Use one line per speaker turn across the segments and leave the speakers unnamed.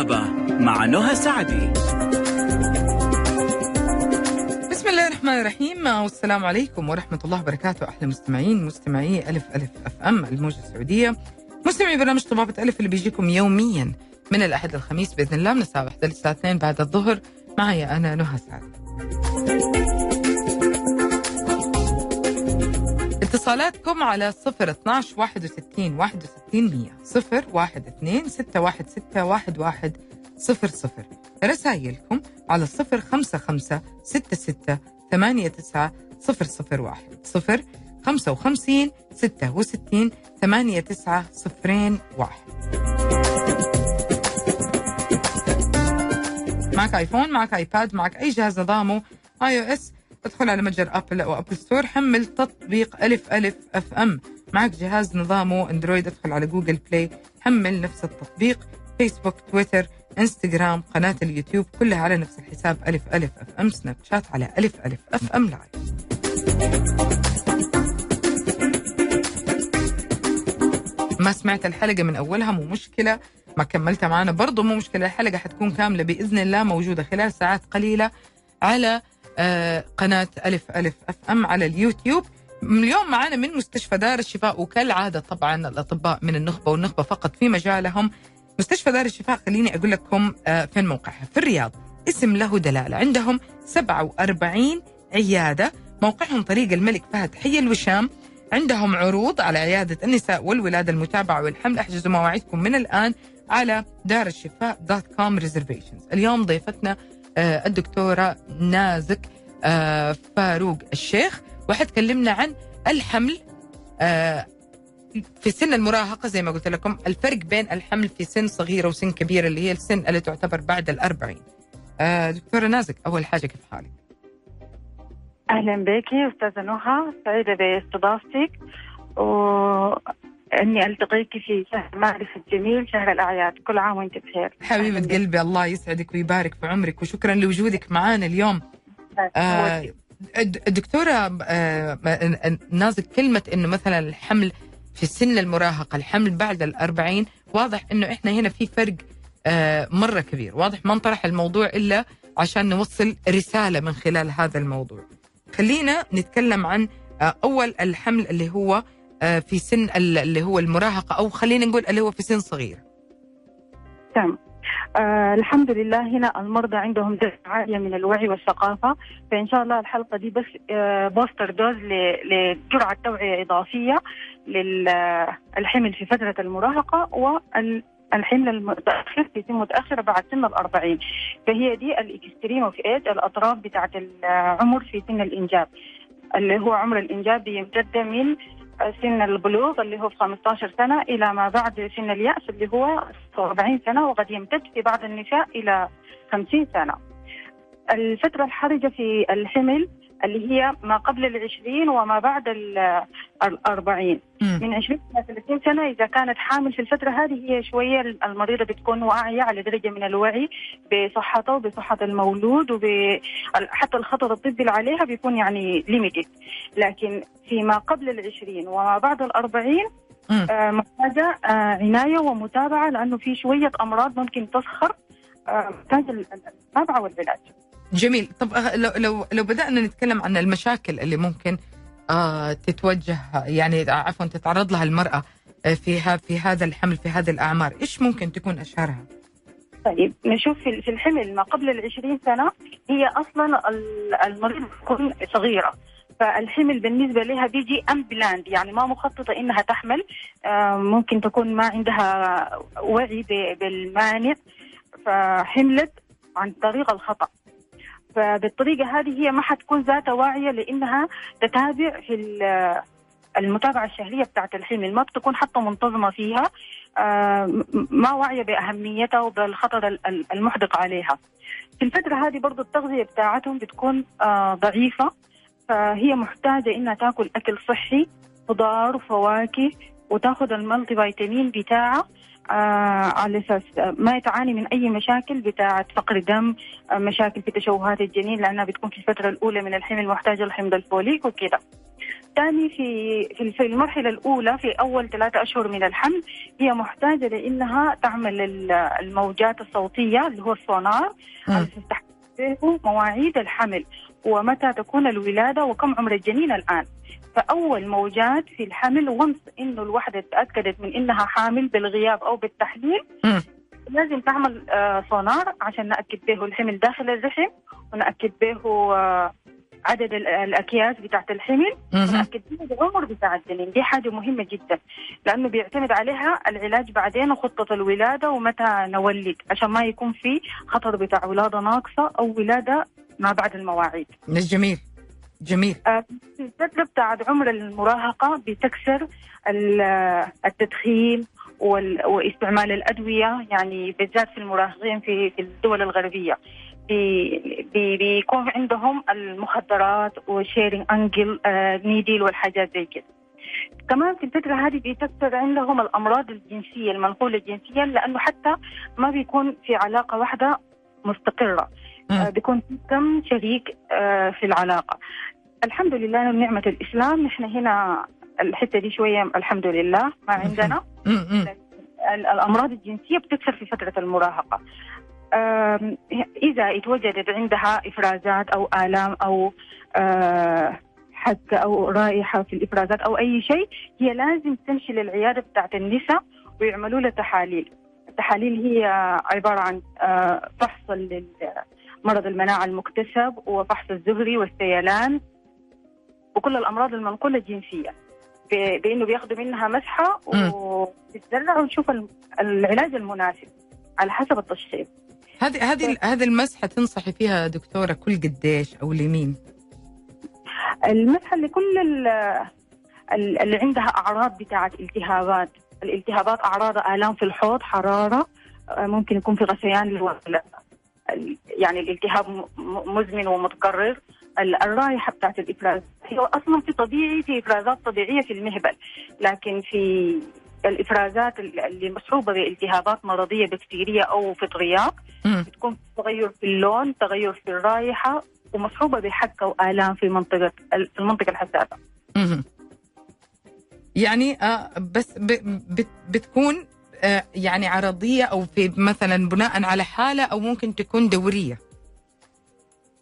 طبابة مع نهى سعدي.
بسم الله الرحمن الرحيم. والسلام عليكم ورحمة الله وبركاته. أحلى مستمعين مستمعي ألف ألف أف أم الموجة السعودية. مستمعي برنامج طبابة ألف اللي بيجيكم يوميا من الأحد للخميس بإذن الله من الساعة 1 للساعة 2 بعد الظهر. معي أنا نهى سعد. اتصالاتكم على 0 12 61 61 100 0 1 2 6 1 6 1 1 0 0 رسائلكم على 0 5 5 6 6 8 9 0 0 1 0 55 66 8 9 0 1 معك iPhone معك iPad معك أي جهاز نظامه iOS ادخل على متجر Apple أو Apple Store حمل تطبيق ألف ألف FM معك جهاز نظامه Android ادخل على Google Play حمل نفس التطبيق. Facebook Twitter Instagram قناة اليوتيوب كلها على نفس الحساب ألف ألف FM Snapchat على ألف ألف FM live ما سمعت الحلقة من أولها مو مشكلة. ما كملتها معنا برضو مو مشكلة الحلقة حتكون كاملة بإذن الله موجودة خلال ساعات قليلة على آه، قناة ألف ألف FM على اليوتيوب. اليوم معنا من مستشفى دار الشفاء وكالعادة طبعا الأطباء من النخبة والنخبة فقط في مجالهم. مستشفى دار الشفاء خليني أقول لكم آه، فين موقعها؟ في الرياض. اسم له دلالة. عندهم 47 عيادة. موقعهم طريق الملك فهد حي الوشام. عندهم عروض على عيادة النساء والولادة المتابعة والحمل. أحجزوا مواعيدكم من الآن. على دار الشفاء dot com reservations. اليوم ضيفتنا آه، الدكتورة نازك آه، فاروق الشيخ وحتكلمنا عن الحمل آه، في سن المراهقة زي ما قلت لكم الفرق بين الحمل في سن صغيرة وسن كبيرة اللي هي السن اللي تعتبر بعد الأربعين. دكتورة نازك أول حاجة كيف حالك؟
أهلا بك أستاذة نهى سعيدة بإستضافتك. واني ألتقيك في شهر معرفه الجميل شهر الأعياد. كل عام وأنت بخير. بك.
قلبي الله يسعدك ويبارك في عمرك وشكرا لوجودك معنا اليوم. آه، الد- الدكتورة آه، نازك كلمة إنه مثلا الحمل في سن المراهقة الحمل بعد الأربعين واضح إنه إحنا هنا في فرق آه، مرة كبير. واضح ما انطرح الموضوع إلا عشان نوصل رسالة من خلال هذا الموضوع. خلينا نتكلم عن آه، أول الحمل اللي هو في سن ال- اللي هو المراهقة أو خلينا نقول اللي هو في سن صغير.
تمام. آه الحمد لله هنا المرضى عندهم درجة عالية من الوعي والثقافة فإن شاء الله الحلقة دي بس آه booster dose لجرعة توعية إضافية للحمل في فترة المراهقة والحمل المتأخر في سن متأخرة بعد سن الأربعين. فهي دي ال extreme of age الأطراف بتاعة العمر في سن الإنجاب. اللي هو عمر الإنجاب بيمتد من سن البلوغ اللي هو في 15 سنة إلى ما بعد سن اليأس اللي هو 40 سنة وقد يمتد في بعض النساء إلى 50 سنة. الفترة الحرجة في الحمل اللي هي ما قبل العشرين وما بعد ال- الأربعين. من 20 إلى 30 سنة إذا كانت حامل في الفترة هذه هي شوية المريضة بتكون واعية على درجة من الوعي بصحتها وبصحة المولود وحتى الخطر الطبي اللي عليها بيكون يعني ليميتد لكن فيما قبل العشرين وما بعد الأربعين. آه، محتاجة آه، عناية ومتابعة لأنه في شوية أمراض ممكن تسخر آه، محتاج ال- المتابعة والعلاج
جميل. طب لو لو لو بدأنا نتكلم عن المشاكل اللي ممكن آه تتوجه يعني عفوا تتعرض لها المرأة آه، في في هذا الحمل في هذه الأعمار إيش ممكن تكون أشهرها؟
طيب نشوف في الحمل ما قبل العشرين سنة هي أصلا ال- المريض تكون صغيرة. فالحمل بالنسبة لها بيجي أمبلاند يعني ما مخططة إنها تحمل آه، ممكن تكون ما عندها وعي بالمانع. فحملت عن طريق الخطأ. فبالطريقة هذه هي ما حتكون ذاتها واعية لأنها تتابع في ال- المتابعة الشهرية بتاعت الحمل ما بتكون حتى منتظمة فيها آه، ما واعية بأهميتها وبالخطر ال- ال- المحدق عليها. في الفترة هذه برضو التغذية بتاعتهم بتكون آه، ضعيفة فهي محتاجة إنها تاكل أكل صحي خضار وفواكه وتاخذ المالتي فيتامين بتاعها آه على أساس ما تعاني من أي مشاكل بتاعة فقر دم آه مشاكل في تشوهات الجنين لأنها بتكون في الفترة الأولى من الحمل محتاجة لحمض الفوليك وكده. ثاني في في المرحلة الأولى في أول ثلاثة أشهر من الحمل هي محتاجة لإنها تعمل ال- الموجات الصوتية اللي هو السونار مواعيد الحمل ومتى تكون الولادة وكم عمر الجنين الآن. فأول موجات في الحمل وانس إنه الوحدة تأكدت من إنها حامل بالغياب أو بالتحليل. لازم تعمل آه، سونار عشان نأكد به الحمل داخل الرحم ونأكد به آه، عدد ال- الأكياس بتاعت الحمل. ونأكد به العمر بتاع الجنين دي حاجة مهمة جدا لأنه بيعتمد عليها العلاج بعدين وخطة الولادة ومتى نولد عشان ما يكون في خطر بتاع ولادة ناقصة أو ولادة ما بعد المواعيد
جميل جميل.
في الفترة بتاعت عمر المراهقة بتكثر ال- التدخين واستعمال الأدوية يعني بالذات في المراهقين في الدول الغربية. بي- بي- بيكون عندهم المخدرات و sharing a single needle والحاجات زي كده. كمان في الفترة هذه بتكثر عندهم الأمراض الجنسية المنقولة جنسيا لأنه حتى ما بيكون في علاقة واحدة مستقرة. آه، بيكون في كم شريك آه، في العلاقة. الحمد لله نعمة الإسلام. نحن هنا الحتة دي شوية الحمد لله ما عندنا.
مم. مم.
ال- الأمراض الجنسية بتكثر في فترة المراهقة. آم، إذا اتوجدت عندها إفرازات أو آلام أو آه، حكة أو رائحة في الإفرازات أو أي شيء هي لازم تمشي للعيادة بتاعت النساء ويعملوا لها تحاليل. التحاليل هي عبارة عن آه، فحص لل- مرض المناعة المكتسب وفحص الزهري والسيلان وكل الأمراض المنقولة الجنسية ب- بأنه بياخدوا منها مسحة
مم.
وبتزرع ونشوف ال- العلاج المناسب على حسب التشخيص
هذه هذه هذه المسحة تنصحي فيها دكتورة كل قديش أو لمين؟
المسحة لكل ال- ال- اللي عندها أعراض بتاعة التهابات الالتهابات أعراض آلام في الحوض حرارة آه، ممكن يكون في غثيان ال- يعني الالتهاب مزمن ومتكرر ال- الرائحة بتاعت الإفراز هي أصلا في طبيعي في إفرازات طبيعية في المهبل لكن في الإفرازات ال- اللي مصحوبة بالتهابات مرضية بكتيرية أو فطريات. بتكون تغير في اللون تغير في الرائحة ومصحوبة بحكة وآلام في منطقة في المنطقة الحساسة
مهم. يعني آه بس بتكون يعني عرضية أو في مثلا بناء على حالة أو ممكن تكون دورية.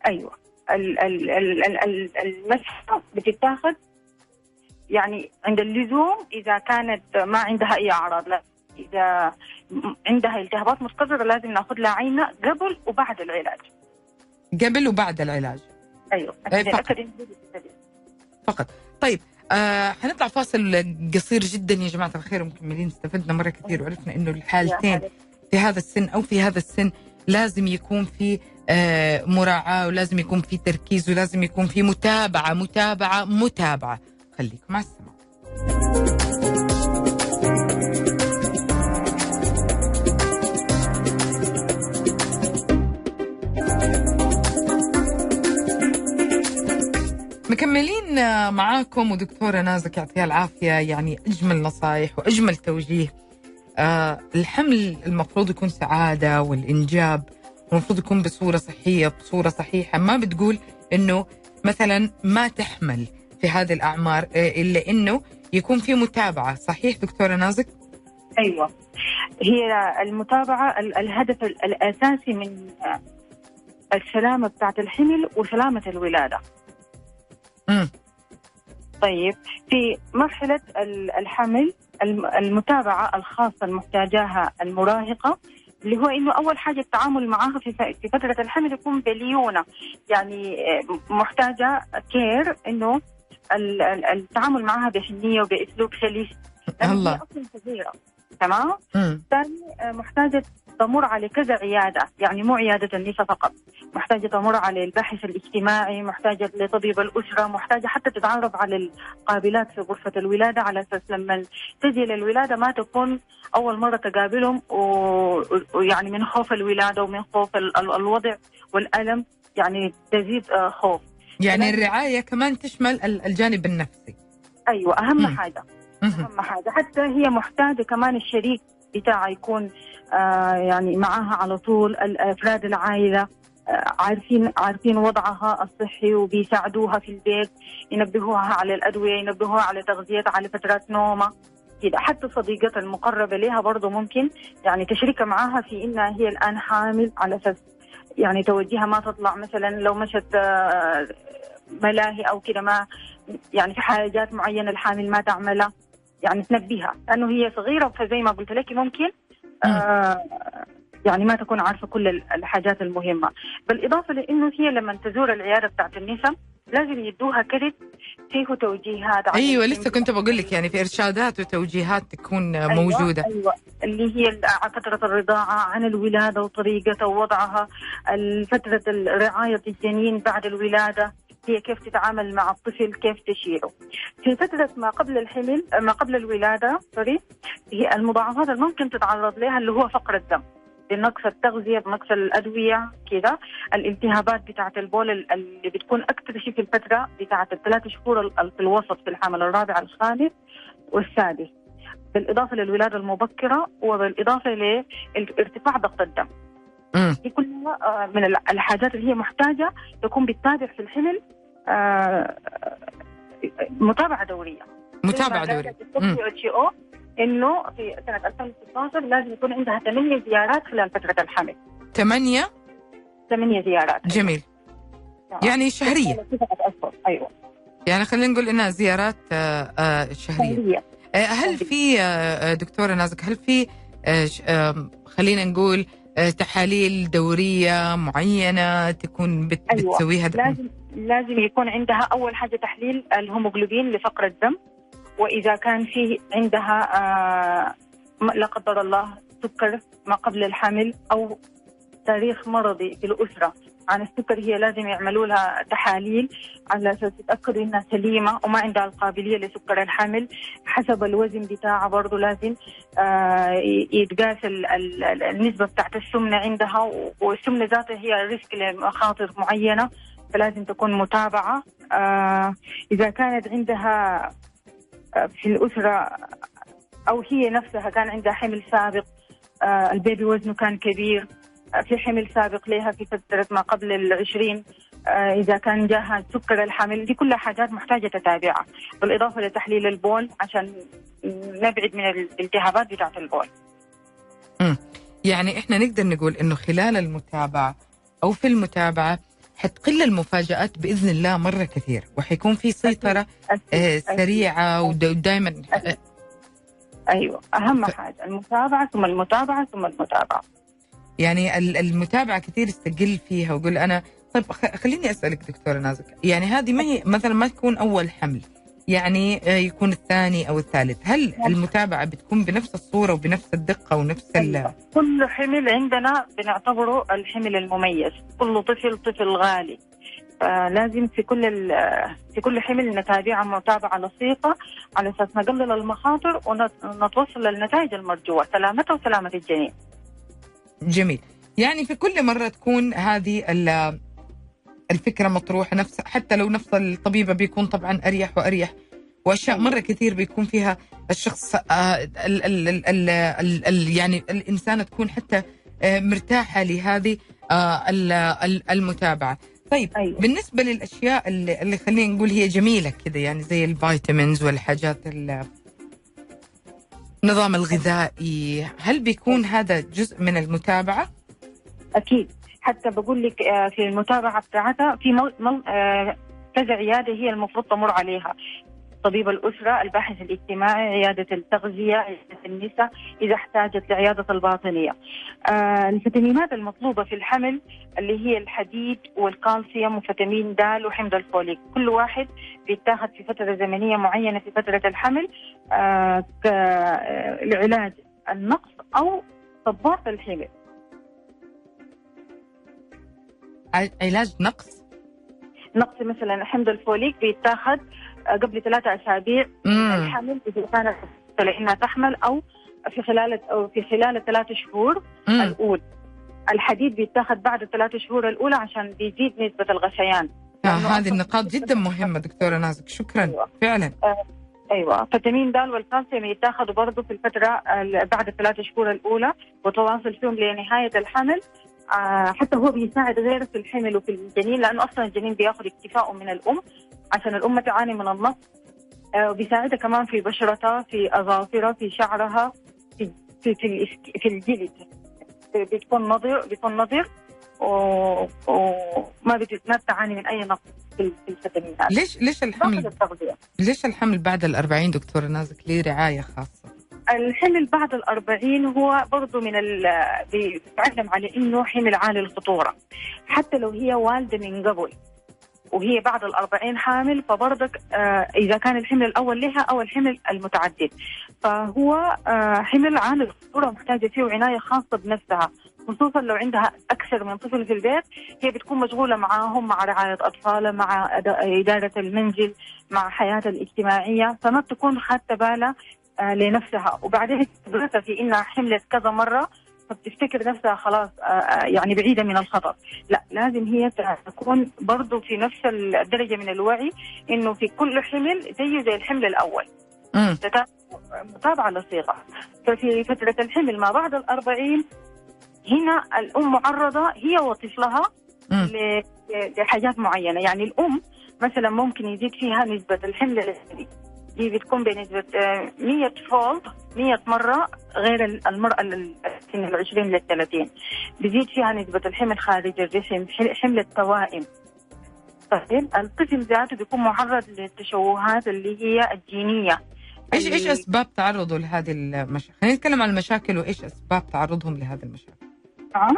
أيوه. ال- ال- ال- ال- ال- المسحة بتتاخذ يعني عند اللزوم إذا كانت ما عندها أي أعراض لا. إذا عندها التهابات متكرره لازم نأخذ لها عينة قبل وبعد العلاج.
قبل وبعد العلاج.
أيوه.
إيه، فقط. فقط. طيب آه حنطلع فاصل قصير جدا يا جماعة الخير ومكملين. استفدنا مرة كثير وعرفنا إنه الحالتين في هذا السن أو في هذا السن لازم يكون في آه، مراعاة ولازم يكون في تركيز ولازم يكون في متابعة متابعة متابعة. خليكم مع السماء مكملين معاكم ودكتورة نازك يعطيها العافية. يعني أجمل نصائح وأجمل توجيه. آه الحمل المفروض يكون سعادة والإنجاب المفروض يكون بصورة صحية بصورة صحيحة. ما بتقول إنه مثلا ما تحمل في هذه الأعمار آه، إلا إنه يكون في متابعة. صحيح دكتورة نازك؟
أيوه. هي المتابعة ال- الهدف ال- الأساسي من آه، السلامة بتاعت الحمل وسلامة الولادة.
مم.
طيب في مرحلة ال- الحمل الم- المتابعة الخاصة المحتاجاها المراهقة اللي هو إنه أول حاجة التعامل معاها في فترة الحمل يكون بليونة يعني آه، محتاجة كير إنه ال- ال- التعامل معاها بحنية وبأسلوب هي
الله.
أصلا صغيره تمام. ثاني آه، محتاجة تمر على كذا عيادة يعني مو عيادة النساء فقط محتاجة تمر على الباحث الاجتماعي محتاجة لطبيب الأسرة محتاجة حتى تتعرف على القابلات في غرفة الولادة على أساس لما تجي للولادة ما تكون أول مرة تقابلهم ويعني من خوف الولادة ومن خوف ال- ال- الوضع والألم يعني تزيد آه، خوف
يعني. الرعاية كمان تشمل ال- الجانب النفسي
أيوة أهم
مم.
حاجة. أهم حاجة حتى هي محتاجة كمان الشريك بتاعها يكون يعني معاها على طول افراد العائلة. آه، عارفين عارفين وضعها الصحي وبيساعدوها في البيت ينبهوها على الأدوية ينبهوها على تغذيتها على فترات نومها كده حتى صديقتها المقربة لها برضه ممكن يعني تشركها معاها في إنها هي الآن حامل على أساس يعني توجيها ما تطلع مثلا لو مشت آه، ملاهي أو كده ما يعني في حاجات معينة الحامل ما تعملها. يعني تنبهها لأنه هي صغيرة فزي ما قلت لك ممكن آه يعني ما تكون عارفة كل ال- الحاجات المهمة. بالإضافة لإنه هي لما تزور العيادة بتاعت النساء لازم يدوها كريت فيه توجيهات أيوه.
لسه كنت بقول لك يعني في إرشادات وتوجيهات تكون
أيوة،
موجودة.
أيوه. اللي هي فترة الرضاعة عن الولادة وطريقتها ووضعها فترة رعايه الجنين بعد الولادة. هي كيف تتعامل مع الطفل كيف تشيله. في فترة ما قبل الحمل ما قبل الولادة سوري هي المضاعفات اللي ممكن تتعرض لها اللي هو فقر الدم. بنقص التغذية بنقص الأدوية كذا. الالتهابات بتاعة البول ال- اللي بتكون أكثر شيء في الفترة بتاعة الثلاث شهور في الوسط في الحمل الرابع الخامس والسادس. بالإضافة للولادة المبكرة وبالإضافة لارتفاع ضغط الدم. دي كلها آه، من ال- الحاجات اللي هي محتاجة تكون بتتابع في الحمل. آه، متابعة دورية.
متابعة دوري مم.
إتش أو إنه في سنة 2016 لازم يكون عندها ثمانية زيارات خلال فترة الحمل.
ثمانية؟
ثمانية زيارات.
جميل. يعني شهرية.
تسعة أشهر أيوة.
يعني خلينا نقول إنها زيارات آه، آه، شهرية. آه، هل في دكتورة نازك هل في خلينا نقول تحاليل دورية معينة تكون بت-
أيوة.
بتسويها؟ د-
لازم لازم يكون عندها أول حاجة تحليل الهيموغلوبين لفقر الدم وإذا كان في عندها آه لا قدر الله سكر ما قبل الحمل أو تاريخ مرضي في الأسرة. عن السكر هي لازم يعملوا لها تحاليل على أساس يتأكدوا إنها سليمة وما عندها القابلية لسكر الحمل حسب الوزن بتاعها برضه لازم آه يتقاس ال- ال- ال- النسبة بتاعت السمنة عندها والسمنة ذاتها هي risk لمخاطر معينة. فلازم تكون متابعة. آه إذا كانت عندها آه، في الأسرة أو هي نفسها كان عندها حمل سابق آه ال baby وزنه كان كبير في حمل سابق لها في فترة ما قبل العشرين إذا كان جاها سكر الحمل دي كلها حاجات محتاجة تتابعها. بالإضافة لتحليل البول عشان نبعد من الالتهابات بتاعة البول.
يعني إحنا نقدر نقول إنه خلال المتابعة أو في المتابعة حتقل المفاجآت بإذن الله مرة كثير. وحيكون في سيطرة آه، سريعة ودائما
أيوه أهم حاجة المتابعة ثم المتابعة ثم المتابعة.
يعني ال- المتابعة كثير استقل فيها ويقول أنا طيب خليني أسألك دكتورة نازك. يعني هذه ما هي مثلا ما تكون أول حمل. يعني آه، يكون الثاني أو الثالث. هل المتابعة بتكون بنفس الصورة وبنفس الدقة ونفس ال
أيوة. كل حمل عندنا بنعتبره الحمل المميز. كل طفل طفل غالي. فلازم في كل في كل حمل نتابعها متابعة لصيقة على أساس نقلل المخاطر ونتوصل للنتائج المرجوة. سلامتها وسلامة الجنين.
جميل. يعني في كل مرة تكون هذه الفكرة مطروحة نفس حتى لو نفس الطبيبة بيكون طبعا أريح وأريح. وأشياء مرة كثير بيكون فيها الشخص آه، ال ال ال ال ال ال يعني الإنسانة تكون حتى آه، مرتاحة لهذه آه، ال- ال- المتابعة. طيب
أيوه.
بالنسبة للأشياء اللي, اللي خلينا نقول هي جميلة كذا يعني زي الفيتامينز والحاجات ال- النظام الغذائي هل بيكون هذا جزء من المتابعة؟
أكيد. حتى بقول لك آه، في المتابعة بتاعتها في. آه، كذا عيادة هي المفروض تمر عليها. طبيب الأسرة الباحث الاجتماعي عيادة التغذية عيادة النساء إذا احتاجت لعيادة الباطنية. آه الفيتامينات المطلوبة في الحمل اللي هي الحديد والكالسيوم وفيتامين د وحمض الفوليك. كل واحد بيتاخذ في فترة زمنية معينة في فترة الحمل لعلاج النقص أو صبات الحمل
علاج نقص؟
نقص مثلا حمض الفوليك بيتاخذ آه، قبل ثلاثة أسابيع. الحمل إذا كانت لأنها تحمل أو في خلال أو في خلال الثلاث شهور
مم.
الأولى الحديد بيتاخذ بعد الثلاث شهور الأولى عشان بيزيد نسبة الغثيان
آه هذه النقاط جدا مهمة دكتورة نازك شكرا
أيوة.
فعلا
أيوه فيتامين د والكالسيوم يتاخذوا برضه في الفترة ال- بعد الثلاث شهور الأولى وتواصل فيهم لنهاية الحمل آه، حتى هو بيساعد غيره في الحمل وفي الجنين لأنه أصلا الجنين بيأخذ اكتفاءه من الأم عشان الأم تعاني من النقص. آه، وبيساعدها كمان في بشرتها في أظافرها في شعرها في في في, في الجلد. بتكون نظر بتكون نظر وما ما بتعاني من أي نقص في في الفيتامينات
ليش ليش الحمل ليش الحمل بعد ال 40 دكتورة نازك ليه رعاية خاصة؟
الحمل بعد الأربعين هو برضو من ال بيتعلم على إنه حمل عالي الخطورة. حتى لو هي والدة من قبل وهي بعد الأربعين حامل فبرضك آه إذا كان الحمل الأول لها أو الحمل المتعدد. فهو آه حمل عالي الخطورة محتاجة فيه عناية خاصة بنفسها خصوصا لو عندها أكثر من طفل في البيت. هي بتكون مشغولة معاهم مع رعاية أطفالها مع إدارة المنزل مع حياتها الاجتماعية. فما بتكون خدت بالها لنفسها. وبعدين تدرسها في إنها حملت كذا مرة فبتفتكر نفسها خلاص آه، آه، يعني بعيدة من الخطر. لا لازم هي تكون برضو في نفس الدرجة من الوعي إنه في كل حمل زيه زي الحمل الأول. متابعة للصيغة. ففي فترة الحمل ما بعد الأربعين هنا الأم معرضة هي وطفلها لحاجات معينة. يعني الأم مثلا ممكن يزيد فيها نسبة الحمل دي بتكون بنسبة آه، 100 فولد 100 مرة غير ال- المرأة ال- من ال 20 لل 30 بيزيد فيها نسبة الحمل خارج الرحم حمل التوائم طيب الطفل ذاته بيكون معرض للتشوهات اللي هي
الجينية إيش
إيش
أسباب تعرضه لهذه المشاكل؟ خلينا نتكلم عن المشاكل وإيش أسباب تعرضهم لهذه المشاكل.
آه؟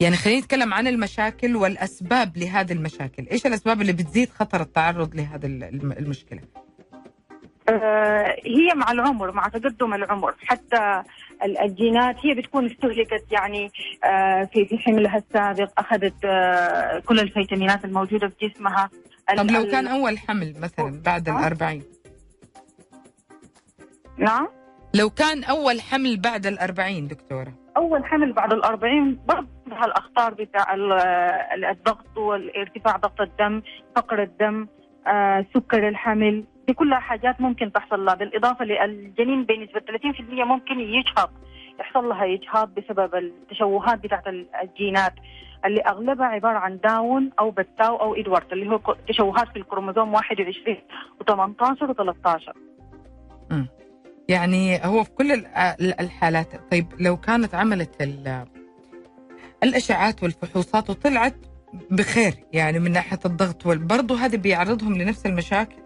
يعني خلينا نتكلم عن المشاكل والأسباب لهذه المشاكل، إيش الأسباب اللي بتزيد خطر التعرض لهذه الم- المشكلة؟
آه، هي مع العمر مع تقدم العمر. حتى ال- الجينات هي بتكون استهلكت يعني آه، في في حملها السابق أخذت آه، كل الفيتامينات الموجودة في جسمها. ال-
طب لو
ال-
كان أول حمل مثلا بعد ال
آه.
40
نعم؟
لو كان أول حمل بعد ال 40 دكتورة؟
أول حمل بعد الأربعين برضه الأخطار بتاع ال- ال- الضغط والارتفاع ضغط الدم فقر الدم آه، سكر الحمل دي كلها حاجات ممكن تحصل لها بالإضافة للجنين بنسبه 30% ممكن يجهض يحصل لها إجهاض بسبب التشوهات بتاعت ال- الجينات اللي أغلبها عبارة عن Down أو Patau أو ادوارد اللي هو تشوهات في الكروموزوم 21 و18 و13
يعني هو في كل ال- ال- الحالات طيب لو كانت عملت ال- الاشعاعات والفحوصات وطلعت بخير يعني من ناحية الضغط برضه هذا بيعرضهم لنفس المشاكل؟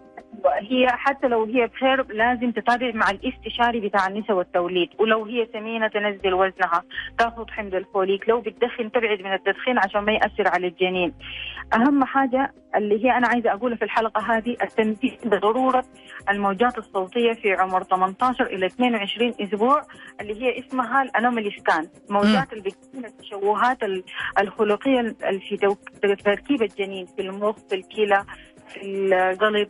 هي حتى لو هي بخير لازم تتابع مع الاستشاري بتاع النساء والتوليد. ولو هي سمينة تنزل وزنها تاخذ حمض الفوليك. لو بتدخن تبعد من التدخين عشان ما يأثر على الجنين. أهم حاجة اللي هي أنا عايزة أقولها في الحلقة هذه التنبيه بضروره الموجات الصوتية في عمر 18 إلى 22 أسبوع اللي هي اسمها الأنومالي سكان. موجات اللي بتكون التشوهات ال- الخلقية ال- في تركيب الجنين في المخ في الكلى في القلب.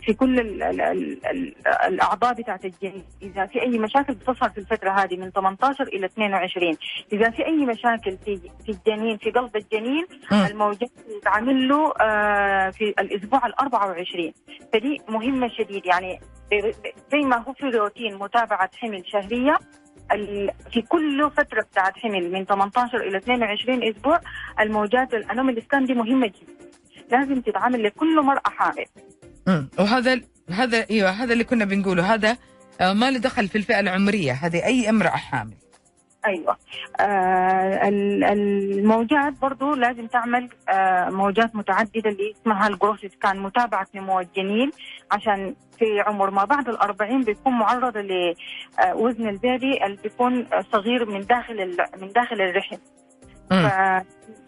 في كل ال ال ال ال الأعضاء بتاعت الجنين إذا في أي مشاكل بتظهر في الفترة هذه من 18 إلى 22 إذا في أي مشاكل في في الجنين في قلب الجنين. الموجات يتعمل له آه، في الأسبوع ال 24 فدي مهمة شديد. يعني زي ما هو في روتين متابعة حمل شهرية في كل فترة بتاعت حمل من 18 إلى 22 أسبوع الموجات الانومال سكان دي مهمة جدا. لازم تتعامل لكل مرأة حامل.
وهذا هذا إيوه هذا اللي كنا بنقوله. هذا آه، ما له دخل في الفئة العمرية. هذه أي امرأة حامل.
أيوه. آه ال- الموجات برضو لازم تعمل آه موجات متعددة اللي اسمها الجروث سكان متابعة نمو الجنين عشان في عمر ما بعد الأربعين بيكون معرض لوزن البيبي اللي بيكون صغير من داخل ال- من داخل الرحم.
مم.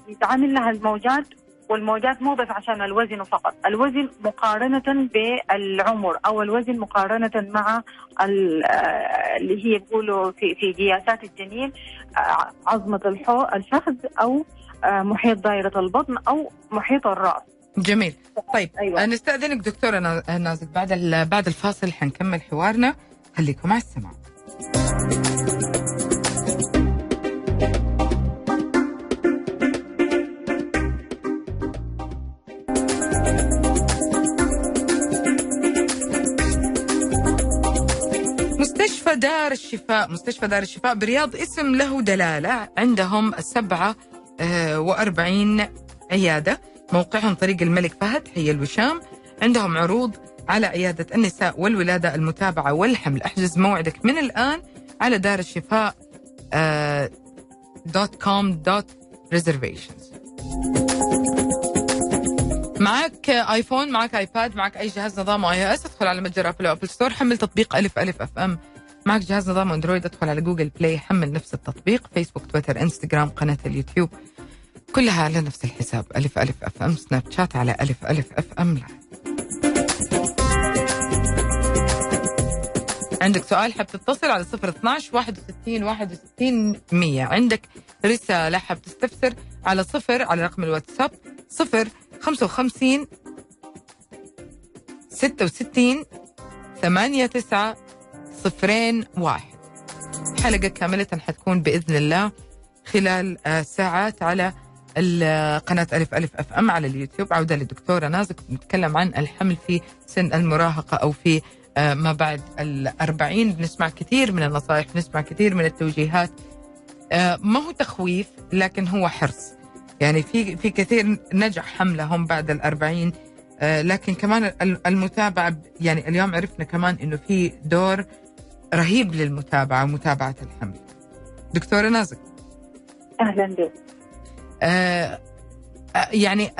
فيتعامل لها الموجات والموجات مو بس عشان الوزن فقط. الوزن مقارنة بالعمر أو الوزن مقارنة مع آه، اللي هي بيقولوا في في قياسات الجنين آه، عظمة الفخذ أو آه، محيط دائرة البطن أو محيط الرأس.
جميل. طيب
أيوة.
آه، نستأذنك دكتورة نا- نازك بعد بعد الفاصل حنكمل حوارنا. خليكم مع السماع. دار الشفاء مستشفى دار الشفاء برياض اسم له دلالة عندهم السبعة آه، وأربعين عيادة. موقعهم طريق الملك فهد حي الوشام. عندهم عروض على عيادة النساء والولادة المتابعة والحمل. أحجز موعدك من الآن على دار الشفاء dot com dot reservations معك آيفون معك آيباد معك أي جهاز نظام iOS. ادخل على متجر آبل Apple Store حمل تطبيق ألف ألف أف أم معك جهاز نظام أندرويد أدخل على Google Play حمل نفس التطبيق فيسبوك تويتر إنستغرام قناة اليوتيوب. كلها على نفس الحساب. ألف ألف أف أم. سناب شات على ألف ألف أف أم. live عندك سؤال حاب تتصل على 012 61 61 100 عندك رسالة حاب تستفسر على صفر على رقم الواتساب صفر 55 66 8 9 صفرين واحد. حلقة كاملة حتكون بإذن الله خلال آه، ساعات على ال- قناة ألف ألف أف أم على اليوتيوب. عودة للدكتورة نازك نتكلم عن الحمل في سن المراهقة أو في آه، ما بعد الأربعين. بنسمع كثير من النصائح بنسمع كثير من التوجيهات. آه، ما هو تخويف لكن هو حرص. يعني في في كثير نجح حملهم بعد الأربعين. آه، لكن كمان ال- المتابعة يعني اليوم عرفنا كمان إنه في دور رهيب للمتابعة ومتابعة الحمل دكتورة نازك
أهلا بك.
آه، آه، يعني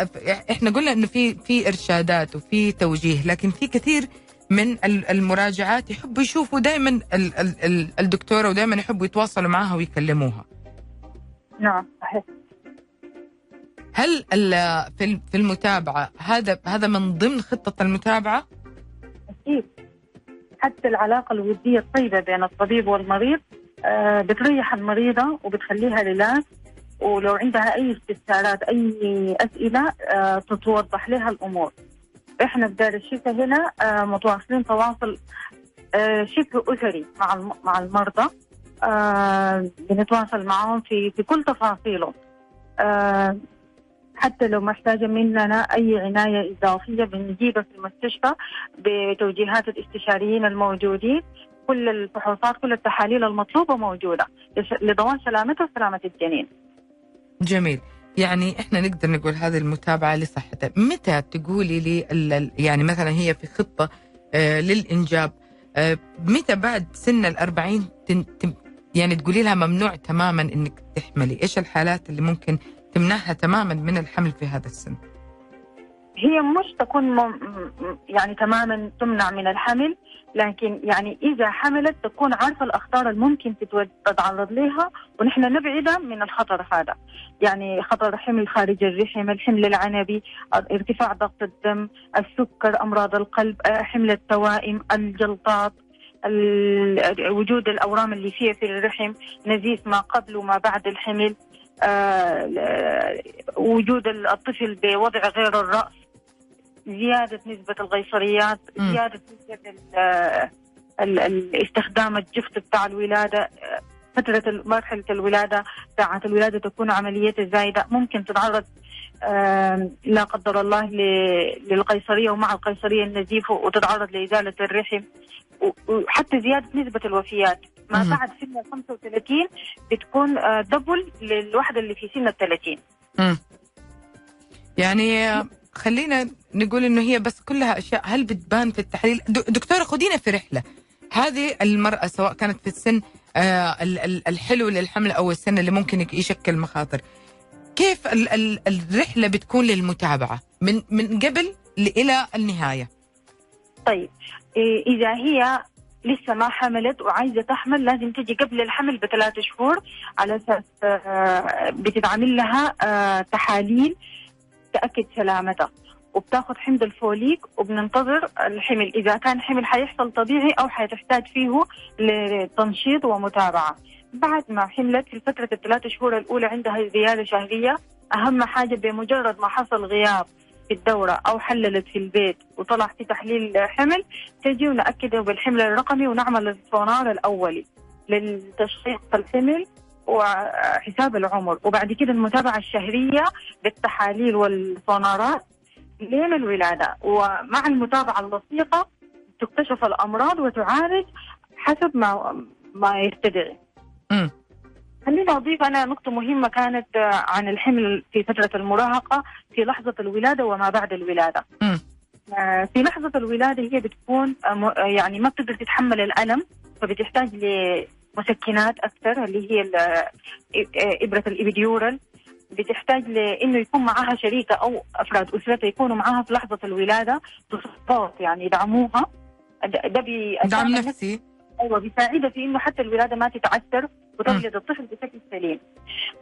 إحنا قلنا إنه في في إرشادات وفي توجيه لكن في كثير من ال- المراجعات يحبوا يشوفوا دائما الدكتورة ودائما يحبوا يتواصلوا معها ويكلموها.
نعم صحيح.
هل في ال- في المتابعة هذا هذا من ضمن خطة المتابعة؟
أكيد. حتى العلاقة الودية الطيبة بين الطبيب والمريض آه، بتريح المريضة وبتخليها ريلاكس ولو عندها أي استفسارات أي أسئلة آه، تتوضح لها الأمور. إحنا في دار الشفاء هنا آه، متواصلين تواصل شبه أسري مع مع المرضى بنتواصل معهم في في كل تفاصيلهم. حتى لو محتاجة مننا أي عناية إضافية بنجيبها في المستشفى بتوجيهات الاستشاريين الموجودين. كل الفحوصات كل التحاليل المطلوبة موجودة. لش- لضمان سلامتها وسلامة الجنين.
جميل. يعني إحنا نقدر نقول هذه المتابعة لصحتها متى تقولي لي ال- ال- يعني مثلا هي في خطة آه للإنجاب آه متى بعد سن تن تم يعني تقولي لها ممنوع تماما إنك تحملي؟ إيش الحالات اللي ممكن تمنعها تماما من الحمل في هذا السن.
هي مش تكون م... م- يعني تماما تمنع من الحمل لكن يعني إذا حملت تكون عارفة الأخطار الممكن تتعرض لها ونحن نبعدها من الخطر هذا. يعني خطر حمل خارج الرحم الحمل العنبي ارتفاع ضغط الدم السكر أمراض القلب حمل التوائم الجلطات ال- وجود الأورام اللي فيها في الرحم نزيف ما قبل وما بعد الحمل. وجود الطفل بوضع غير الرأس زيادة نسبة القيصريات. زيادة نسبة ال- استخدام الجفت بتاع الولادة آه، فترة مرحلة الولادة ساعة الولادة تكون عمليات زايدة ممكن تتعرض لا قدر الله للقيصرية ومع القيصرية النزيف وتتعرض لإزالة الرحم وحتى زيادة نسبة الوفيات ما. بعد سن ال 35 بتكون آه، دبل للوحدة اللي في سن ال 30
مم. يعني آه، خلينا نقول إنه هي بس كلها أشياء. هل بتبان في التحليل؟ دكتورة خدينا في رحلة. هذه المرأة سواء كانت في السن آه، ال- ال- الحلو للحمل أو السن اللي ممكن يشكل مخاطر. كيف ال- ال- الرحلة بتكون للمتابعة؟ من من قبل إلى النهاية.
طيب إذا هي لسه ما حملت وعايزة تحمل لازم تجي قبل الحمل بثلاث شهور على أساس آه، بتتعمل لها آه، تحاليل تأكد سلامتها. وبتاخذ حمض الفوليك وبننتظر الحمل. إذا كان حمل حيحصل طبيعي أو حتحتاج فيه لتنشيط ومتابعة. بعد ما حملت في فترة الثلاث شهور الأولى عندها زيادة شهرية أهم حاجة بمجرد ما حصل غياب في الدورة أو حللت في البيت وطلع في تحليل حمل تجي ونأكد بالحمل الرقمي ونعمل السونار الأولي للتشخيص الحمل وحساب العمر. وبعد كده المتابعة الشهرية بالتحاليل والسونارات لين الولادة. ومع المتابعة اللصيقة تكتشف الأمراض وتعالج حسب ما ما يستدعي. خليني أضيف أنا نقطة مهمة كانت آه، عن الحمل في فترة المراهقة في لحظة الولادة وما بعد الولادة.
مم.
آه، في لحظة الولادة هي بتكون آه، م- يعني ما بتقدر تتحمل الألم فبتحتاج لمسكنات أكثر اللي هي ال- إبرة الابيديورال بتحتاج لإنه يكون معها شريكة أو أفراد اسرتها يكونوا معها في لحظة الولادة تصفات يعني يدعموها. ده بي-
دعم نفسي.
أيوه بيساعدها في إنه حتى الولادة ما تتعثر. وتولد الطفل بشكل سليم.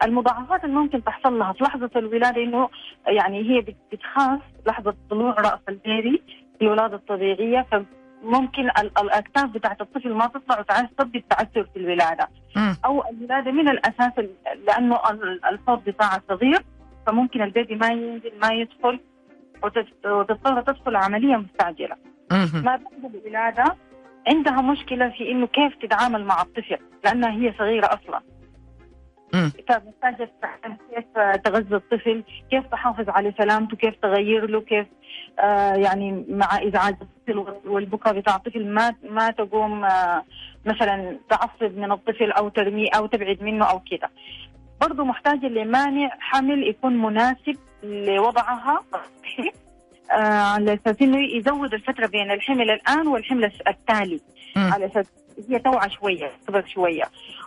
المضاعفات اللي ممكن تحصل لها في لحظة الولادة إنه يعني هي بت- بتخاف لحظة طلوع رأس البيبي في الولادة الطبيعية فممكن ال- الأكتاف بتاعت الطفل ما تطلع وتعصب بالتعثر في الولادة
مم.
أو الولادة من الأساس ال- لأنه ال- الصوت بتاعها صغير فممكن البيبي ما ينزل ما يدخل وتضطر تدخل عملية مستعجلة.
مم.
ما بعد الولادة عندها مشكلة في إنه كيف تتعامل مع الطفل لأنها هي صغيرة أصلا.
مم.
فمحتاجة تتعلم كيف تغذي الطفل كيف تحافظ على سلامته كيف تغير له كيف آه يعني مع إزعاج الطفل والبكاء بتاع الطفل ما ما تقوم آه مثلا تعصب من الطفل أو ترميه أو تبعد منه أو كده. برضه محتاجة لمانع حمل يكون مناسب لوضعها. على أساس إنه يزود الفترة بين الحمل الآن والحمل التالي
مم.
على أساس هي توعى شوية تكبر شوية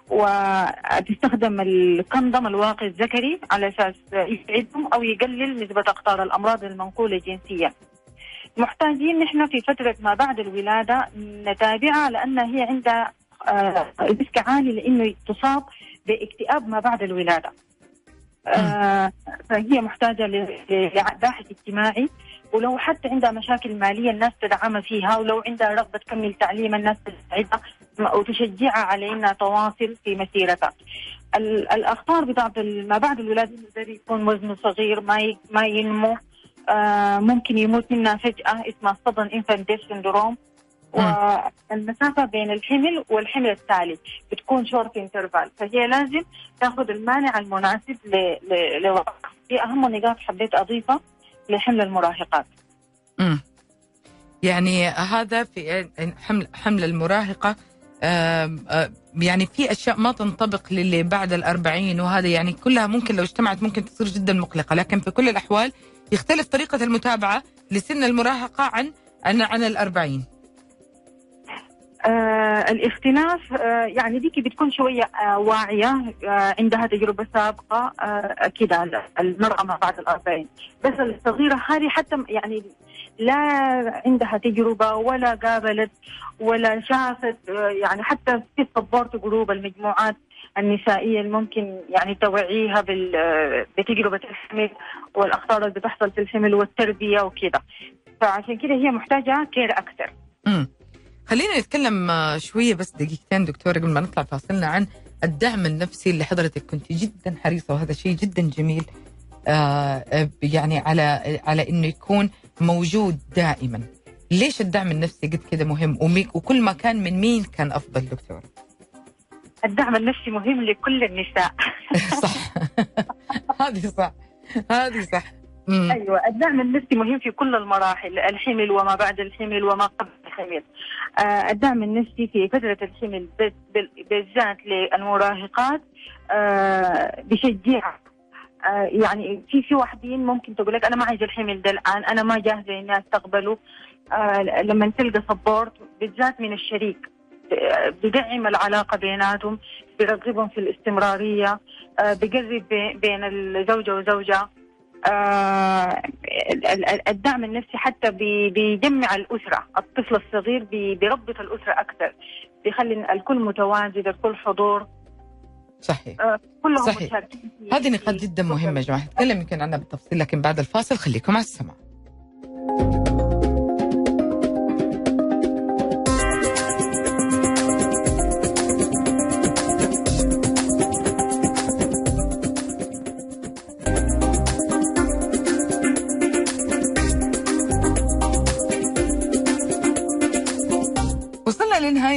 وتستخدم الكندم الواقي الذكري على أساس يساعدهم أو يقلل نسبة أقطار الأمراض المنقولة جنسيا. محتاجين نحن في فترة ما بعد الولادة نتابعها لأن هي عندها آه، risk عالي لإنه تصاب باكتئاب ما بعد الولادة. آه، فهي محتاجة لباحث اجتماعي ولو حتى عندها مشاكل مالية الناس تدعمها فيها ولو عندها رغبة تكمل تعليم الناس تساعدها وتشجعها على انها تواصل في مسيرتها. ال- الأخطار بتاعت ما بعد الولادة ده يكون وزنه صغير ما ما ينمو آه ممكن يموت منها فجأة اسمها sudden infant death syndrome والمسافة بين الحمل والحمل التالي بتكون short interval فهي لازم تاخذ المانع المناسب ل- ل- لوضعها. في أهم نقاط حبيت أضيفها لحمل المراهقات.
مم. يعني هذا في حمل حمل آم، آه، يعني في أشياء ما تنطبق للي بعد الأربعين وهذا يعني كلها ممكن لو اجتمعت ممكن تصير جدا مقلقة لكن في كل الأحوال يختلف طريقة المتابعة لسن المراهقة عن عن عن الأربعين
آه الاختلاف آه يعني ديكي بتكون شوية آه واعية آه عندها تجربة سابقة آه كده المرأة ما بعد الأربعين. بس الصغيرة هذه حتى يعني لا عندها تجربة ولا قابلت ولا شافت آه يعني حتى في support group المجموعات النسائية اللي ممكن يعني توعيها آه، بتجربة الحمل والأخطار اللي بتحصل في الحمل والتربية وكده. فعشان كده هي محتاجة كير أكثر.
مم. خلينا نتكلم آه، شوية بس دقيقتين دكتور قبل ما نطلع فاصلنا عن الدعم النفسي اللي حضرتك كنت جدا حريصة وهذا شيء جدا جميل آه، آه، يعني على على إنه يكون موجود دائما. ليش الدعم النفسي قد كده مهم؟ وكل ما كان من مين كان أفضل دكتور؟
الدعم النفسي مهم لكل النساء.
صح. هذه صح. هذه صح. مم.
أيوه الدعم النفسي مهم في كل المراحل الحمل وما بعد الحمل وما قبل. الحمل آه الدعم النفسي في فترة الحمل بال- بال- بالذات للمراهقات آه بيشجعها آه يعني في في واحدين ممكن تقول لك أنا ما عايزه الحمل ده الآن أنا ما جاهزة اني استقبله لما تلقى سبورت بالذات من الشريك بدعم العلاقة بيناتهم بيرغبهم في الاستمرارية بيقرب بي- بين الزوجة وزوجها. آه، ال- ال- الدعم النفسي حتى بي- بيجمع الأسرة الطفل الصغير بي- بيربط الأسرة أكثر بيخلي الكل متواجد الكل حضور.
صحيح.
آه، كلهم
صحيح. هذه نقاط جدا مهمة يا جماعة. نتكلم يمكن عنها بالتفصيل لكن بعد الفاصل خليكم على السمع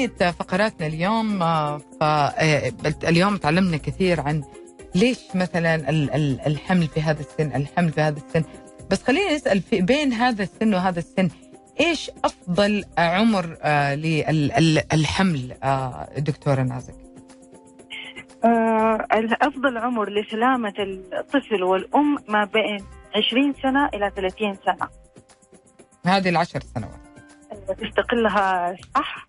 لنهاية فقراتنا اليوم آه، فاليوم تعلمنا كثير عن ليش مثلا ال- ال- الحمل في هذا السن الحمل في هذا السن. بس خلينا نسأل في بين هذا السن وهذا السن إيش أفضل عمر آه للحمل آه دكتورة نازك؟
آه أفضل عمر لسلامة الطفل والأم ما بين 20 سنة إلى 30 سنة.
هذه العشر سنوات.
تستقلها صح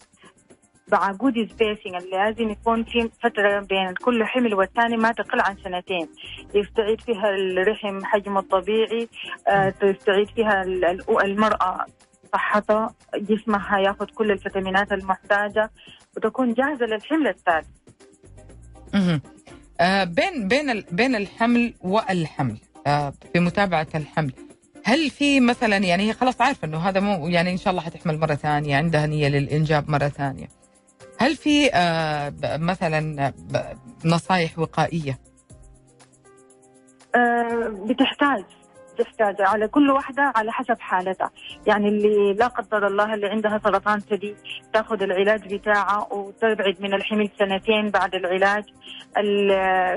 بعقود سبيسنج اللي لازم يكون في فترة بين كل حمل والثاني ما تقل عن سنتين. يستعيد فيها الرحم حجمه الطبيعي آه، تستعيد فيها المرأة صحتها جسمها ياخذ كل الفيتامينات المحتاجة وتكون جاهزة للحمل الثالث.
آه بين بين بين الحمل والحمل آه في متابعة الحمل هل في مثلا يعني هي خلاص عارفة إنه هذا مو يعني إن شاء الله حتحمل مرة ثانية عندها نية للإنجاب مرة ثانية. هل في آه مثلا نصائح وقائية؟
آه بتحتاج تحتاج على كل واحدة على حسب حالتها. يعني اللي لا قدر الله اللي عندها سرطان ثدي تأخذ العلاج بتاعها وتبعد من الحمل سنتين بعد العلاج.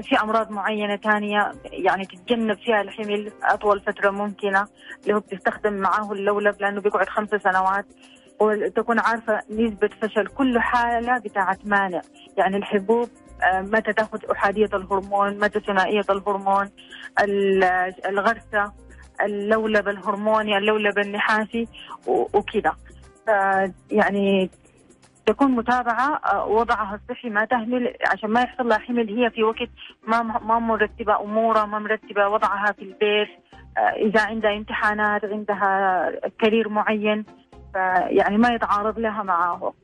في أمراض معينة ثانية يعني تتجنب فيها الحمل أطول فترة ممكنة اللي هو بتستخدم معاه اللولب لأنه بيقعد خمس سنوات. وتكون عارفة نسبة فشل كل حالة بتاعت مانع. يعني الحبوب آه، متى تاخذ أحادية الهرمون متى ثنائية الهرمون الغرسة اللولب الهرموني اللولب النحاسي وكذا. يعني تكون متابعة آه، وضعها الصحي ما تهمل عشان ما يحصل لها حمل هي في وقت ما ما مرتبة أمورها ما مرتبة وضعها في البيت آه، إذا عندها امتحانات عندها كارير معين يعني ما يتعارض لها معه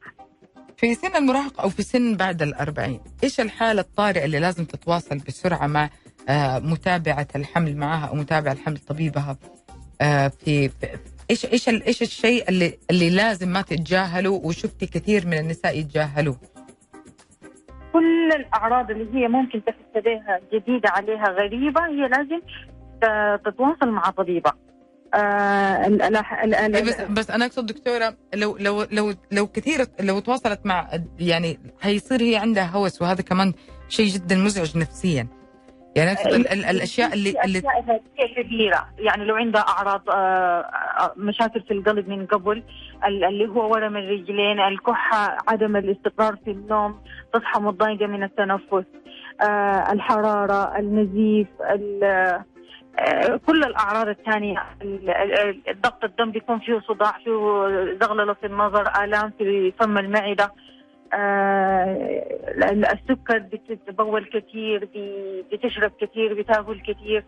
في سن المراهقة أو في سن بعد الأربعين إيش الحالة الطارئة اللي لازم تتواصل بسرعة مع آه، متابعة الحمل معها أو متابعة الحمل طبيبها آه، في إيش إيش إيش الشيء اللي اللي لازم ما تتجاهله وشفتي كثير من النساء يتجاهلوه؟
كل الأعراض اللي هي ممكن تحس جديدة عليها غريبة هي لازم تتواصل مع طبيبه.
آه بس بس أنا أقصد دكتورة لو لو لو لو كثير لو تواصلت مع يعني حيصير هي عندها هوس وهذا كمان شيء جدا مزعج نفسيا. يعني أقصد الأشياء اللي اللي
كبيرة يعني لو عندها أعراض آه، آه، مشاكل في القلب من قبل اللي هو ورم الرجلين الكحة عدم الاستقرار في النوم تصحى متضايقه من التنفس آه، الحرارة النزيف كل الأعراض الثانية ضغط الدم بيكون فيه صداع فيه زغللة في النظر آلام في فم المعدة آه السكر بتتبول كثير بتشرب كثير بتأكل كثير.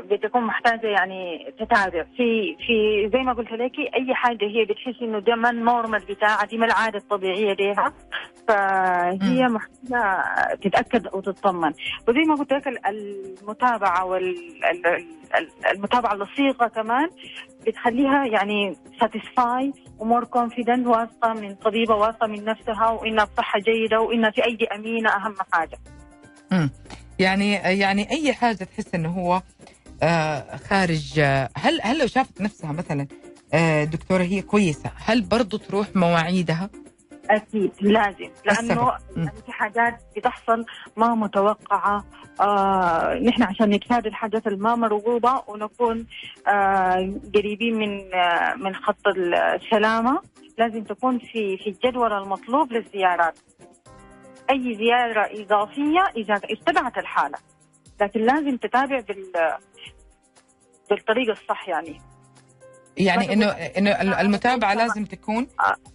بتكون محتاجة يعني تتابع في في زي ما قلت لك أي حاجة هي بتحس إنه ده ما ال normal بتاعها دي ما العادة الطبيعية ليها. فهي محتاجة تتأكد وتطمن وزي ما قلت لك المتابعة والمتابعه اللصيقة كمان بتخليها يعني satisfied و more confident واثقة من طبيبة واثقة من نفسها وإنها بصحة جيدة وإنها في ايدي أمينة أهم حاجة.
امم يعني يعني أي حاجة تحس إنه هو خارج آه هل هل لو شافت نفسها مثلا آه دكتورة هي كويسة هل برضو تروح مواعيدها؟
أكيد لازم لأنه في حاجات بتحصل ما متوقعة. آه نحن عشان نتفادى الحاجات الما مرغوبة ونكون آه قريبين من آه من خط السلامة لازم تكون في في الجدول المطلوب للزيارات. أي زيارة إضافية إذا استدعت الحالة. لكن لازم تتابع بال بالطريقة الصح يعني.
يعني إنه إنه المتابعة لازم تكون؟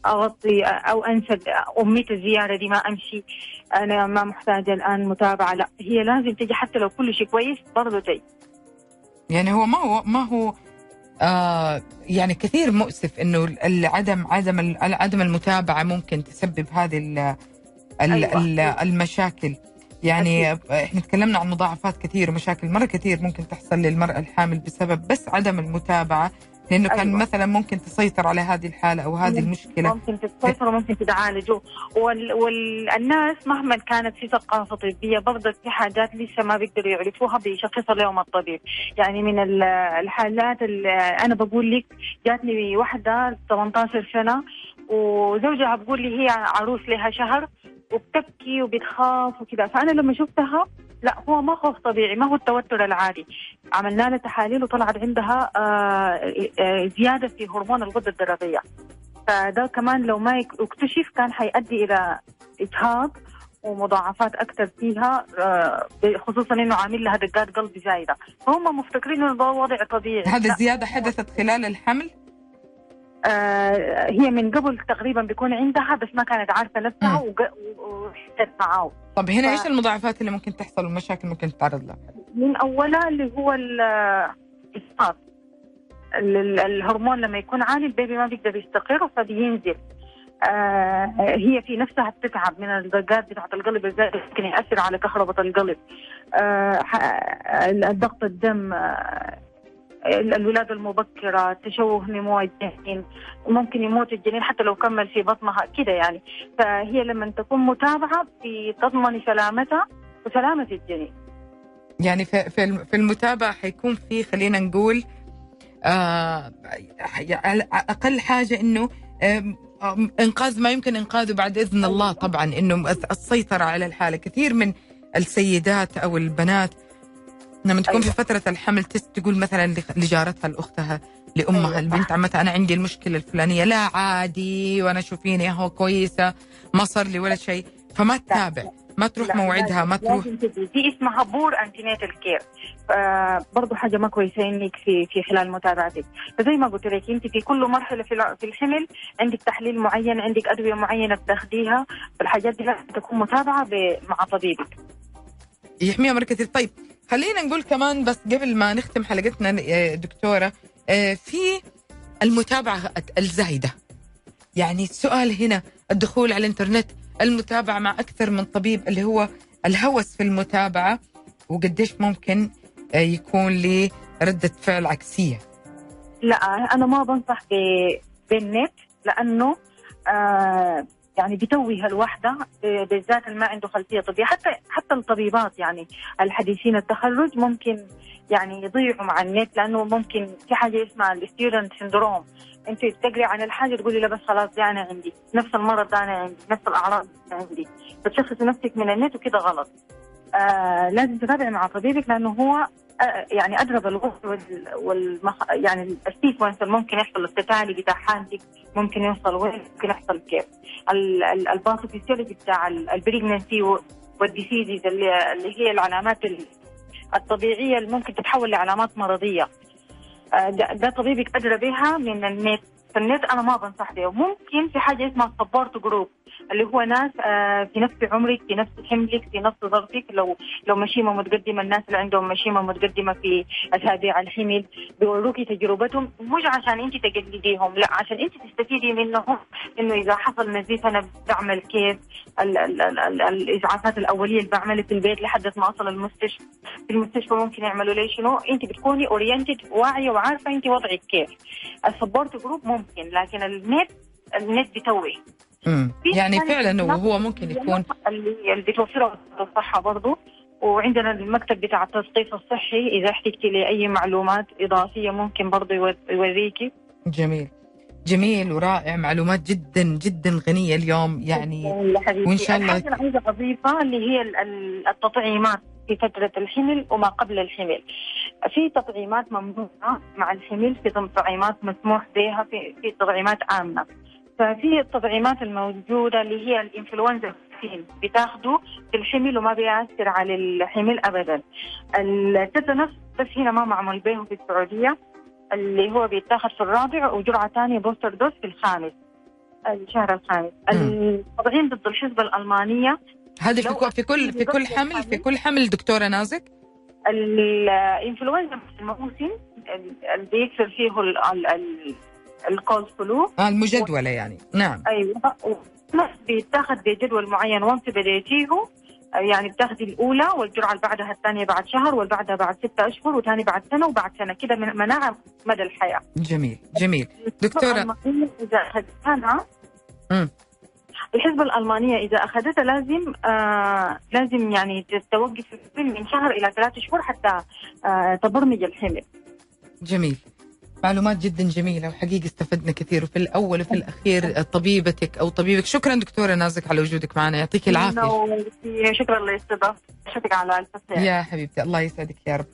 أغطي أو أنسى اميت الزياره دي ما أمشي. أنا ما محتاجة الآن متابعة لا. هي لازم تجي حتى لو كل شيء كويس برضه تجي
يعني هو ما هو ما هو آه يعني كثير مؤسف إنه عدم عدم عدم المتابعة ممكن تسبب هذه ال أيوة. المشاكل. يعني أكيد. إحنا تكلمنا عن مضاعفات كثير ومشاكل مرة كثير ممكن تحصل للمرأة الحامل بسبب بس عدم المتابعة لأنه أيوة. كان مثلا ممكن تسيطر على هذه الحالة أو هذه المشكلة
ممكن تسيطر وممكن تتعالج وال... والناس مهما كانت في ثقافة طبية برضه في حاجات لسه ما بيقدروا يعرفوها بيشخصها لهم الطبيب يعني من الحالات اللي أنا بقول لك جاتني واحدة 18 سنة وزوجها بقول لي هي عروس لها شهر وبتبكي وبتخاف وكذا. فأنا لما شفتها لا هو ما خوف طبيعي ما هو التوتر العادي. عملنا لها تحاليل وطلعت عندها آه، آه، زيادة في هرمون الغده الدرقية. فده كمان لو ما اكتشف كان حيؤدي إلى إجهاض ومضاعفات أكثر فيها آه، خصوصا إنه عامل لها دقات قلب زايدة. فهم مفتكرين إنه ده وضع طبيعي.
هذا
لا،
الزيادة حدثت خلال الحمل؟
آه، هي من قبل تقريبا بيكون عندها بس ما كانت عارفة نفسها وحست معاه.
طب هنا
ف-
إيش المضاعفات اللي ممكن تحصل والمشاكل ممكن تتعرض لها؟
من أولها اللي هو الاسقاط ال- ال- الهرمون لما يكون عالي البيبي ما بيقدر يستقر فبينزل آه هي في نفسها بتتعب من الدقات بتاعت القلب الزايدة ممكن يأثر على كهرباء القلب. آه الضغط الدم آه ال- الولادة المبكرة تشوه نمو الجنين ممكن يموت الجنين حتى لو كمل في بطنها كده يعني. فهي لما تكون متابعة بتضمن سلامتها وسلامة الجنين.
يعني في في الم- في المتابعة حيكون في خلينا نقول آه أقل حاجة إنه إنقاذ ما يمكن إنقاذه بعد إذن الله طبعا إنه السيطره على الحالة. كثير من السيدات أو البنات لما تكون في
أيوة.
فترة الحمل تقول مثلا لجارتها لأختها لأمها
أيوة.
البنت عمتها أنا عندي المشكلة الفلانية لا عادي وأنا شوفيني هو كويسة ما صار لي ولا شيء. فما تتابع ما تروح موعدها ما تروح.
دي اسمها poor antenatal care برضه حاجة ما كويسة إنك في في خلال متابعتك. فزي ما قلت لك أنت في كل مرحلة في في الحمل عندك تحليل معين عندك أدوية معينة بتاخديها. فالحاجات دي لازم تكون متابعة مع طبيبك.
يحميها كثير طيب خلينا نقول كمان بس قبل ما نختم حلقتنا يا دكتورة آه، في المتابعة الزايدة. يعني السؤال هنا الدخول على الإنترنت المتابعة مع أكثر من طبيب اللي هو الهوس في المتابعة وقديش ممكن آه، يكون لي ردة فعل عكسية.
لا أنا ما بنصح بالنت لأنه آه يعني بتوه الوحدة ب- بالذات اللي ما عنده خلفية طبية. حتى حتى الطبيبات يعني الحديثين التخرج ممكن يعني يضيعوا مع النت لأنه ممكن في حاجة اسمها الستودنت سندروم أنت تقري عن الحاجة تقولي لا بس خلاص ده أنا عندي نفس المرض أنا عندي نفس الأعراض عندي. فتشخصي نفسك من النت وكده غلط. آه لازم تتابعي مع طبيبك لأنه هو آه، يعني أدرى بالغش وال. يعني ال sequence ممكن يحصل التتالي بتاع حالتك ممكن يوصل وين ممكن يحصل كيف ال- ال- ال pathophysiology بتاع ال pregnancy وال diseases اللي, هي العلامات ال- الطبيعية اللي ممكن تتحول لعلامات مرضية آه، ده طبيبك أدرى بها من النت فالنت أنا ما بنصح به ممكن في حاجة اسمها support group اللي هو ناس آه، في نفس عمرك في نفس حملك في نفس ظرفك. لو لو مشيمة متقدمة الناس اللي عندهم مشيمة متقدمة في أسابيع الحمل بيوروكي تجربتهم. مش عشان انت تقلديهم لا عشان انت تستفيدي منهم إنه إذا حصل نزيف أنا بعمل كيف. ال- ال- ال- ال- الاسعافات الأولية اللي بعملها في البيت لحد ما اوصل المستشفى. في المستشفى ممكن يعملوا لي شنو؟ انت بتكوني oriented واعية وعارفة انت وضعك كيف. ال support group ممكن لكن النت النت. في
يعني فعلا وهو ممكن يكون
اللي وزارة الصحة برضو. وعندنا المكتب بتاع التثقيف الصحي إذا احتجتي لأي معلومات إضافية ممكن يور- يوريكي
جميل. جميل ورائع معلومات جدا جدا غنية اليوم يعني. وإن شاء الله-
عايزة أضيفها اللي هي ال- ال- التطعيمات. في فترة الحمل وما قبل الحمل. في تطعيمات ممنوعة مع الحمل في تطعيمات مسموح بها في في تطعيمات عامة. ففي التطعيمات الموجودة اللي هي الإنفلونزا vaccine بتاخده في الحمل وما بيأثر على الحمل أبدا. ال tetanus بس هنا ما معمول به في السعودية اللي هو بيتاخد في الرابع وجرعة ثانية booster dose في الخامس الشهر الخامس. التطعيم ضد الحصبة الألمانية
هذه في, كل- في كل في كل حمل؟ في كل حمل دكتورة نازك؟
الإنفلونزا الموسم. اللي بيكثر فيه ال- ال- فلو.
آه المجدولة يعني. نعم.
أيوه. بيتاخذ بجدول معين. وانت بديتيه يعني بتاخذي الأولى والجرعة اللي بعدها الثانية بعد شهر والبعدها بعد ستة أشهر وثاني بعد سنة وبعد سنة. كده من- مناعة مدى الحياة.
جميل جميل.
الألمانية إذا اخذتها. الحزب الألمانية إذا أخذتها لازم آه لازم يعني توقف من شهر إلى ثلاثة شهور حتى آه تبرمج الحمل.
جميل. معلومات جدا جميلة وحقيقة استفدنا كثير وفي الأول وفي الأخير طبيبتك أو طبيبك. شكرا دكتورة نازك على وجودك معنا يعطيك العافية.
شكرا للاستضافة. شكرا على الفتح
يا حبيبتي الله يسعدك يا رب.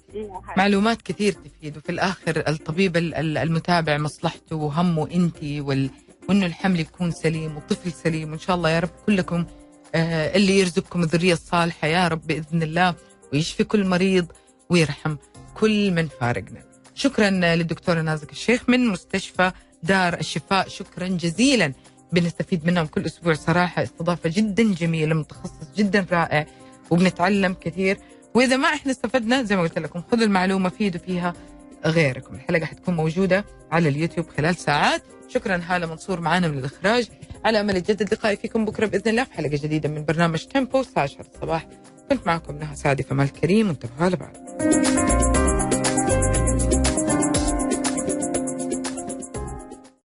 معلومات كثير تفيد وفي الآخر الطبيب ال- ال- المتابع مصلحته وهمه أنت وال... وإنه الحمل يكون سليم والطفل سليم. وإن شاء الله يا رب كلكم آه اللي يرزقكم الذرية الصالحة يا رب بإذن الله ويشفي كل مريض ويرحم كل من فارقنا. شكرا للدكتورة نازك الشيخ من مستشفى دار الشفاء. شكرا جزيلا. بنستفيد منهم كل أسبوع صراحة. استضافة جدا جميلة متخصص جدا رائع وبنتعلم كثير. وإذا ما إحنا استفدنا زي ما قلت لكم خذوا المعلومة فيدوا فيها غيركم. الحلقة حتكون موجودة على اليوتيوب خلال ساعات. شكرا هالة منصور معنا من الإخراج. على أمل يجدد لقائي فيكم بكرة بإذن الله في حلقة جديدة من برنامج تيمبو الساعة 10 الصباح. كنت معكم نهى سعدي في مال كريم وانتبهوا على بعض.